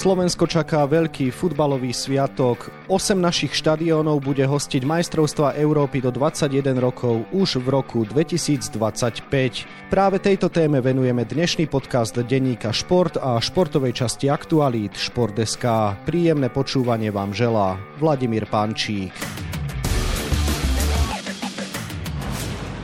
Slovensko čaká veľký futbalový sviatok. 8 našich štadiónov bude hostiť majstrovstva Európy do 21 rokov už v roku 2025. Práve tejto téme venujeme dnešný podcast denníka Šport a športovej časti aktualít Šport.sk. Príjemné počúvanie vám želá Vladimír Pančík.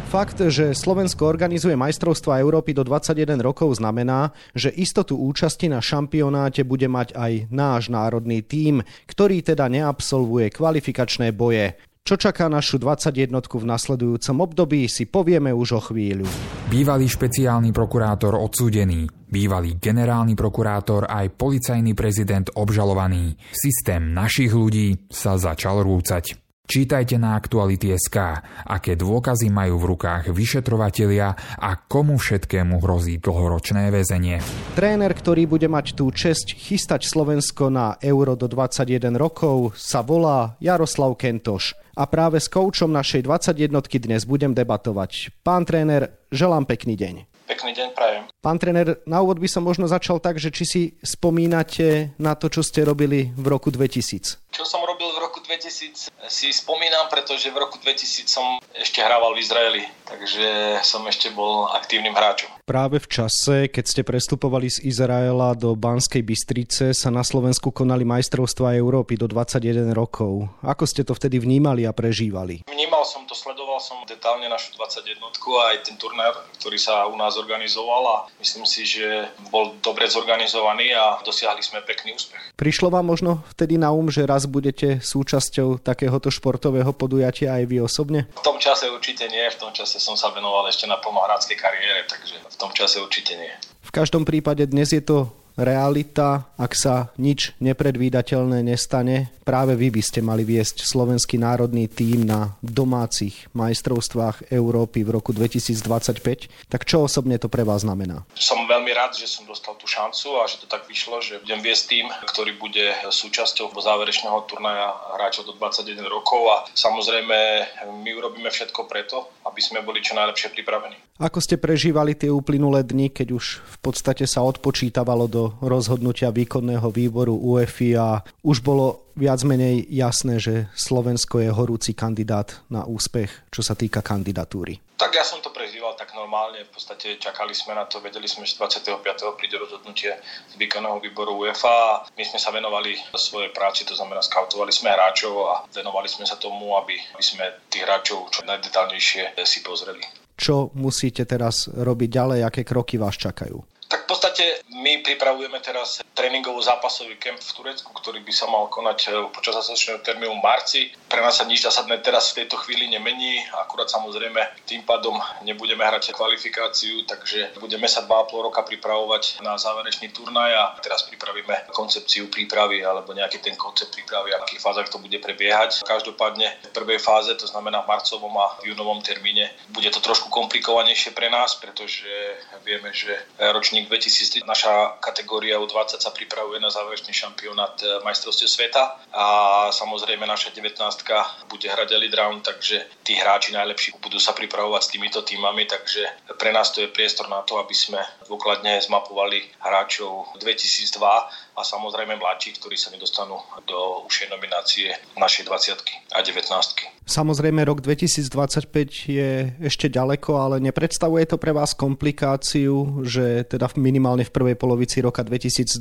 Fakt, že Slovensko organizuje majstrovstva Európy do 21 rokov znamená, že istotu účasti na šampionáte bude mať aj náš národný tím, ktorý teda neabsolvuje kvalifikačné boje. Čo čaká našu 21 v nasledujúcom období si povieme už o chvíľu. Bývalý špeciálny prokurátor odsúdený, bývalý generálny prokurátor aj policajný prezident obžalovaný. Systém našich ľudí sa začal rúcať. Čítajte na Aktuality.sk, aké dôkazy majú v rukách vyšetrovatelia a komu všetkému hrozí dlhoročné väzenie. Tréner, ktorý bude mať tú česť chystať Slovensko na Euro do 21 rokov, sa volá Jaroslav Kentoš. A práve s koučom našej 21 dnes budem debatovať. Pán tréner, želám pekný deň. Pekný deň prajem. Pán tréner, na úvod by som možno začal tak, že či si spomínate na to, čo ste robili v roku 2000. Čo som robil v roku 2000 si spomínam, pretože v roku 2000 som ešte hrával v Izraeli, takže som ešte bol aktívnym hráčom. Práve v čase, keď ste prestupovali z Izraela do Banskej Bystrice, sa na Slovensku konali majstrovstvá Európy do 21 rokov. Ako ste to vtedy vnímali a prežívali? Vnímal som to, sledoval som detálne našu 21 a aj ten turnár, ktorý sa u nás organizoval a myslím si, že bol dobre zorganizovaný a dosiahli sme pekný úspech. Prišlo vám možno vtedy na um, že raz budete súčasťou takéhoto športového podujatia aj vy osobne? V tom čase určite nie, v tom čase som sa venoval ešte na plnohráckej kariére, takže v tom čase určite nie. V každom prípade dnes je to realita, ak sa nič nepredvídateľné nestane. Práve vy by ste mali viesť slovenský národný tím na domácich majstrovstvách Európy v roku 2025. Tak čo osobne to pre vás znamená? Som veľmi rád, že som dostal tú šancu a že to tak vyšlo, že budem viesť tým, ktorý bude súčasťou záverečného turnaja hráčov do 21 rokov a samozrejme my urobíme všetko preto, aby sme boli čo najlepšie pripravení. Ako ste prežívali tie uplynulé dni, keď už v podstate sa odpočítavalo do rozhodnutia výkonného výboru UEFI a už bolo viac menej jasné, že Slovensko je horúci kandidát na úspech, čo sa týka kandidatúry. Tak ja som to prežíval tak normálne, v podstate čakali sme na to, vedeli sme, že 25. príde rozhodnutie z výkonného výboru UEFA my sme sa venovali svojej práci, to znamená skautovali sme hráčov a venovali sme sa tomu, aby, aby sme tých hráčov čo najdetálnejšie si pozreli. Čo musíte teraz robiť ďalej, aké kroky vás čakajú? podstate my pripravujeme teraz tréningovú zápasový kemp v Turecku, ktorý by sa mal konať e, počas zásadného termínu v marci. Pre nás sa nič zásadné teraz v tejto chvíli nemení, akurát samozrejme tým pádom nebudeme hrať kvalifikáciu, takže budeme sa 2,5 roka pripravovať na záverečný turnaj a teraz pripravíme koncepciu prípravy alebo nejaký ten koncept prípravy, a v akých fázach to bude prebiehať. Každopádne v prvej fáze, to znamená v marcovom a júnovom termíne, bude to trošku komplikovanejšie pre nás, pretože vieme, že ročník 2000 cyklisti. Naša kategória U20 sa pripravuje na záverečný šampionát eh, majstrovstiev sveta a samozrejme naša 19 bude hrať Elite Round, takže tí hráči najlepší budú sa pripravovať s týmito týmami, takže pre nás to je priestor na to, aby sme dôkladne zmapovali hráčov 2002 a samozrejme mladší, ktorí sa nedostanú do užšej nominácie našej 20 a 19. Samozrejme rok 2025 je ešte ďaleko, ale nepredstavuje to pre vás komplikáciu, že teda minimálne v prvej polovici roka 2023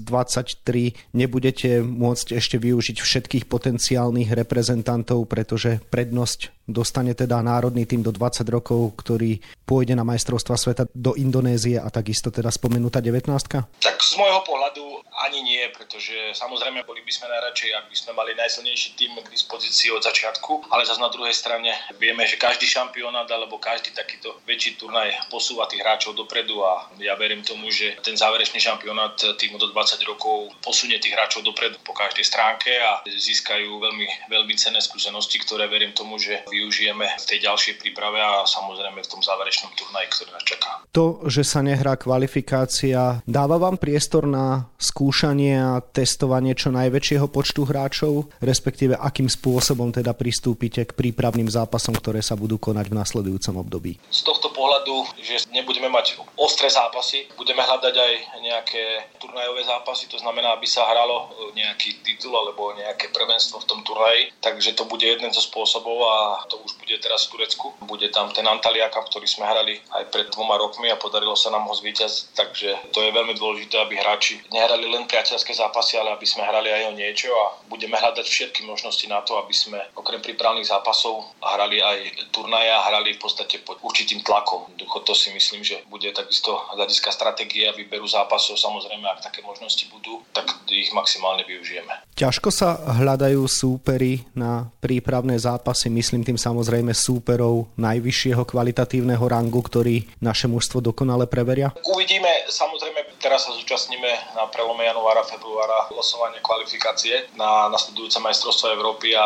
nebudete môcť ešte využiť všetkých potenciálnych reprezentantov, pretože prednosť dostane teda národný tým do 20 rokov, ktorý pôjde na majstrovstva sveta do Indonézie a takisto teda spomenutá 19 Tak z môjho pohľadu ani nie, pretože samozrejme boli by sme najradšej, ak by sme mali najsilnejší tým k dispozícii od začiatku, ale zase na druhej strane vieme, že každý šampionát alebo každý takýto väčší turnaj posúva tých hráčov dopredu a ja verím tomu, že ten záverečný šampionát týmu do 20 rokov posunie tých hráčov dopredu po každej stránke a získajú veľmi, veľmi cenné skúsenosti, ktoré verím tomu, že využijeme v tej ďalšej príprave a samozrejme v tom záverečnom turnaji, ktorý nás čaká. To, že sa nehrá kvalifikácia, dáva vám priestor na skúšanie a testovanie čo najväčšieho počtu hráčov, respektíve akým spôsobom teda pristúpite k prípravným zápasom, ktoré sa budú konať v nasledujúcom období? Z tohto pohľadu, že nebudeme mať ostré zápasy, budeme hľadať aj nejaké turnajové zápasy, to znamená, aby sa hralo nejaký titul alebo nejaké prvenstvo v tom turnaji, takže to bude jeden zo spôsobov a to už bude teraz v Turecku. Bude tam ten Antaliaka, ktorý sme hrali aj pred dvoma rokmi a podarilo sa nám ho zvíťaziť, takže to je veľmi dôležité, aby hráči nehrali len priateľské zápasy, ale aby sme hrali aj o niečo a budeme hľadať všetky možnosti na to, aby sme okrem prípravných zápasov hrali aj turnaje a hrali v podstate pod určitým tlakom. Ducho to si myslím, že bude takisto hľadiska stratégie a výberu zápasov. Samozrejme, ak také možnosti budú, tak ich maximálne využijeme. Ťažko sa hľadajú súpery na prípravné zápasy, myslím tým samozrejme súperov najvyššieho kvalitatívneho rangu, ktorý naše mužstvo dokonale preveria? Uvidíme, samozrejme, teraz sa zúčastníme na prelome januára, februára losovania kvalifikácie na nasledujúce majstrovstvo Európy a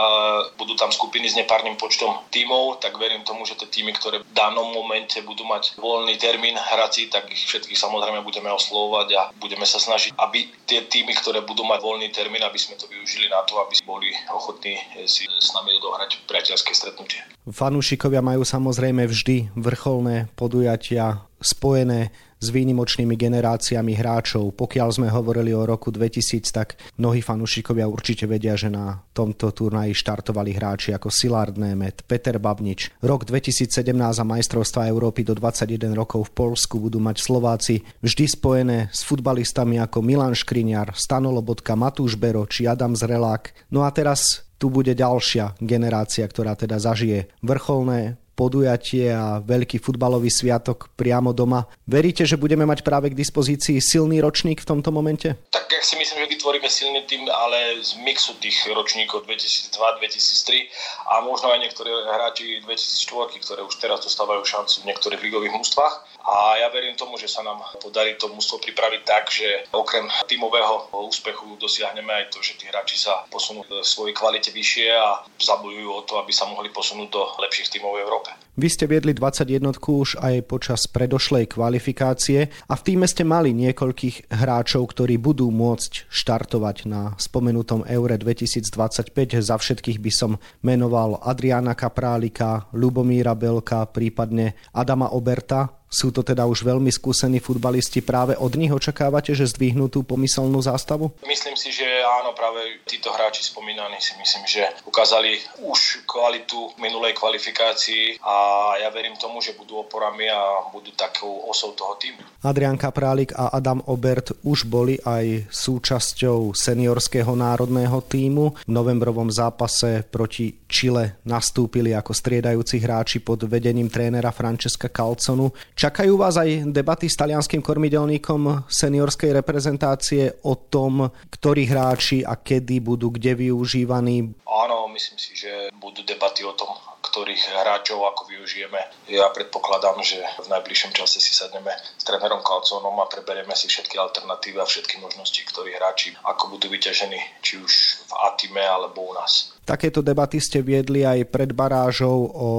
budú tam skupiny s nepárnym počtom tímov, tak verím tomu, že tie týmy, ktoré v danom momente budú mať voľný termín hrací, tak ich všetkých samozrejme budeme oslovovať a budeme sa snažiť, aby tie týmy, ktoré budú mať voľný termín, aby sme to využili na to, aby boli ochotní si s nami dohrať priateľské stretnutie. Fanúšikovia majú samozrejme vždy vrcholné podujatia spojené s výnimočnými generáciami hráčov. Pokiaľ sme hovorili o roku 2000, tak mnohí fanúšikovia určite vedia, že na tomto turnaji štartovali hráči ako Silard Nemet, Peter Babnič. Rok 2017 a majstrovstva Európy do 21 rokov v Polsku budú mať Slováci vždy spojené s futbalistami ako Milan Škriňar, Stano Lobotka, Matúš Bero či Adam Zrelák. No a teraz tu bude ďalšia generácia, ktorá teda zažije vrcholné podujatie a veľký futbalový sviatok priamo doma. Veríte, že budeme mať práve k dispozícii silný ročník v tomto momente? Tak ja si myslím, že vytvoríme silný tým, ale z mixu tých ročníkov 2002-2003 a možno aj niektoré hráči 2004, ktoré už teraz dostávajú šancu v niektorých ligových mústvách. A ja verím tomu, že sa nám podarí to mústvo pripraviť tak, že okrem tímového úspechu dosiahneme aj to, že tí hráči sa posunú v svojej kvalite vyššie a zabojujú o to, aby sa mohli posunúť do lepších tímov v Európe. Vy ste viedli 21 už aj počas predošlej kvalifikácie a v týme ste mali niekoľkých hráčov, ktorí budú môcť štartovať na spomenutom Eure 2025. Za všetkých by som menoval Adriana Kaprálika, Lubomíra Belka, prípadne Adama Oberta. Sú to teda už veľmi skúsení futbalisti. Práve od nich očakávate, že zdvihnú tú pomyselnú zástavu? Myslím si, že áno, práve títo hráči spomínaní si myslím, že ukázali už kvalitu minulej kvalifikácii a ja verím tomu, že budú oporami a budú takou osou toho týmu. Adrian Kaprálik a Adam Obert už boli aj súčasťou seniorského národného týmu. V novembrovom zápase proti Chile nastúpili ako striedajúci hráči pod vedením trénera Francesca Calconu. Čakajú vás aj debaty s talianským kormidelníkom seniorskej reprezentácie o tom, ktorí hráči a kedy budú kde využívaní? Myslím si, že budú debaty o tom, ktorých hráčov ako využijeme. Ja predpokladám, že v najbližšom čase si sadneme s trénerom Kalcónom a preberieme si všetky alternatívy a všetky možnosti, ktorí hráči ako budú vyťažení, či už v Atime alebo u nás. Takéto debaty ste viedli aj pred barážou o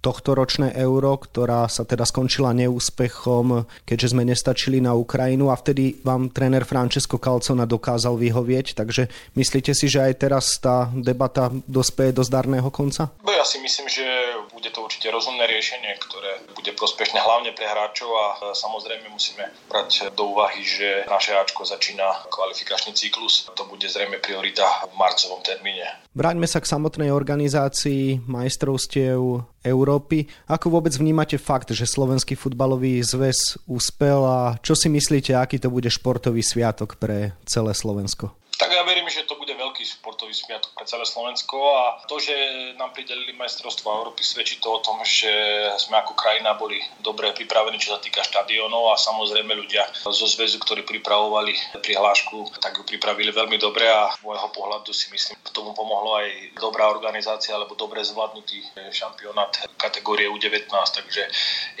tohto ročné euro, ktorá sa teda skončila neúspechom, keďže sme nestačili na Ukrajinu a vtedy vám tréner Francesco Calcona dokázal vyhovieť, takže myslíte si, že aj teraz tá debata dospeje do zdarného konca? No ja si myslím, že bude to určite rozumné riešenie, ktoré bude prospešné hlavne pre hráčov a samozrejme musíme brať do úvahy, že naše Ačko začína kvalifikačný cyklus. To bude zrejme priorita v marcovom termíne. Vráťme sa k samotnej organizácii majstrovstiev Európy. Ako vôbec vnímate fakt, že Slovenský futbalový zväz úspel a čo si myslíte, aký to bude športový sviatok pre celé Slovensko? Tak ja verím, že to bude veľký športový smiatok pre celé Slovensko. A to, že nám pridelili majstrovstvo Európy, svedčí to o tom, že sme ako krajina boli dobre pripravení, čo sa týka štadionov a samozrejme ľudia zo zväzu, ktorí pripravovali prihlášku, tak ju pripravili veľmi dobre. A z môjho pohľadu si myslím, k tomu pomohlo aj dobrá organizácia alebo dobre zvládnutý šampionát kategórie U19, takže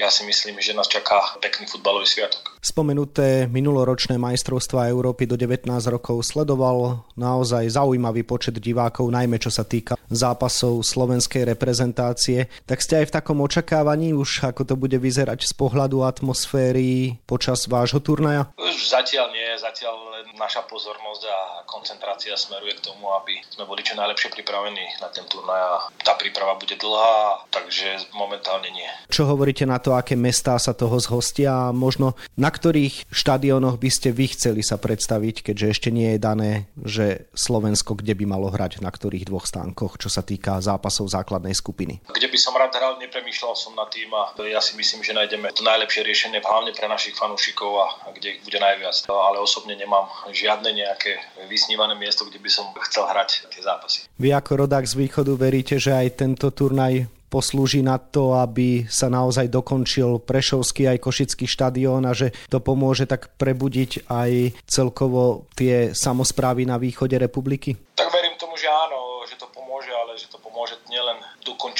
ja si myslím, že nás čaká pekný futbalový sviatok. Spomenuté minuloročné majstrovstvá Európy do 19 rokov sledoval naozaj zaujímavý počet divákov, najmä čo sa týka zápasov slovenskej reprezentácie. Tak ste aj v takom očakávaní už, ako to bude vyzerať z pohľadu atmosféry počas vášho turnaja? Už zatiaľ nie, zatiaľ len naša pozornosť a koncentrácia smeruje k tomu, aby sme boli čo najlepšie pripravení na ten turnaj a tá príprava bude dlhá, takže momentálne nie. Čo hovoríte na to, aké mestá sa toho zhostia a možno na ktorých štadionoch by ste vy chceli sa predstaviť, keďže ešte nie je dané, že Slovensko kde by malo hrať, na ktorých dvoch stánkoch, čo sa týka zápasov základnej skupiny? Kde by som rád hral, nepremýšľal som na tým a ja si myslím, že nájdeme to najlepšie riešenie hlavne pre našich fanúšikov a kde bude najviac. Ale osobne nemám žiadne nejaké vysnívané miesto, kde by som chcel hrať tie zápasy. Vy ako rodák z východu veríte, že aj tento turnaj poslúži na to, aby sa naozaj dokončil Prešovský aj Košický štadión a že to pomôže tak prebudiť aj celkovo tie samozprávy na východe republiky? Tak verím tomu, že áno, že to pomôže, ale že to pomôže nielen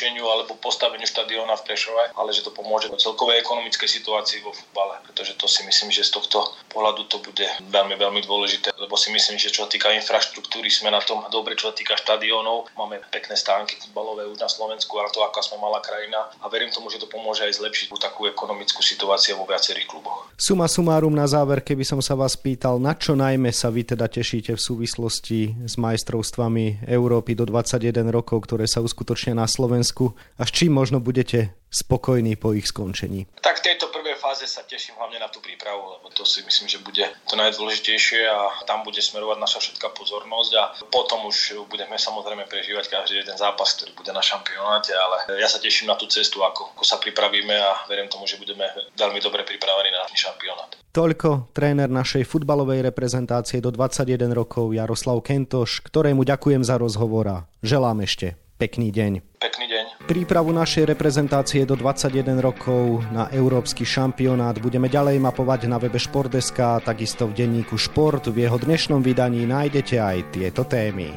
dokončeniu alebo postaveniu štadióna v Prešove, ale že to pomôže celkovej ekonomickej situácii vo futbale, pretože to si myslím, že z tohto pohľadu to bude veľmi, veľmi dôležité, lebo si myslím, že čo sa týka infraštruktúry, sme na tom dobre, čo sa týka štadiónov, máme pekné stánky futbalové už na Slovensku a to, aká sme malá krajina. A verím tomu, že to pomôže aj zlepšiť takú ekonomickú situáciu vo viacerých kluboch. Suma sumárum na záver, keby som sa vás pýtal, na čo najmä sa vy teda tešíte v súvislosti s majstrovstvami Európy do 21 rokov, ktoré sa uskutočnia na Slovensku a s čím možno budete spokojní po ich skončení? Tak tejto prvej fáze sa teším hlavne na tú prípravu, lebo to si myslím, že bude to najdôležitejšie a tam bude smerovať naša všetká pozornosť a potom už budeme samozrejme prežívať každý jeden zápas, ktorý bude na šampionáte, ale ja sa teším na tú cestu, ako, ako sa pripravíme a verím tomu, že budeme veľmi dobre pripravení na šampionát. Toľko tréner našej futbalovej reprezentácie do 21 rokov Jaroslav Kentoš, ktorému ďakujem za rozhovor a želám ešte Pekný deň. Pekný deň. Prípravu našej reprezentácie do 21 rokov na Európsky šampionát budeme ďalej mapovať na webe Športdeska a takisto v denníku Šport. V jeho dnešnom vydaní nájdete aj tieto témy.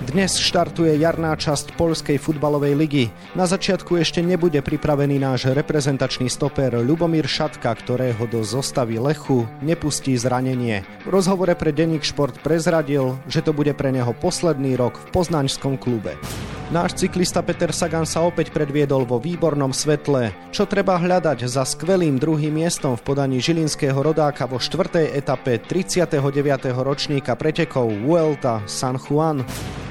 Dnes štartuje jarná časť Polskej futbalovej ligy. Na začiatku ešte nebude pripravený náš reprezentačný stoper Lubomír Šatka, ktorého do zostavy Lechu nepustí zranenie. V rozhovore pre denník Šport prezradil, že to bude pre neho posledný rok v poznaňskom klube. Náš cyklista Peter Sagan sa opäť predviedol vo výbornom svetle. Čo treba hľadať za skvelým druhým miestom v podaní žilinského rodáka vo štvrtej etape 39. ročníka pretekov Vuelta San Juan?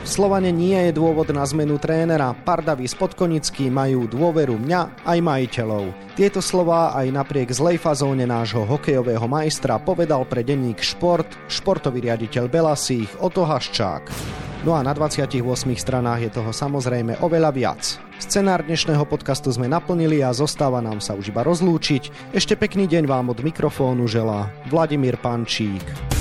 Slovane nie je dôvod na zmenu trénera. Pardaví spodkonickí majú dôveru mňa aj majiteľov. Tieto slová aj napriek zlej fazóne nášho hokejového majstra povedal pre denník Šport športový riaditeľ Belasích Oto Haščák. No a na 28 stranách je toho samozrejme oveľa viac. Scenár dnešného podcastu sme naplnili a zostáva nám sa už iba rozlúčiť. Ešte pekný deň vám od mikrofónu želá Vladimír Pančík.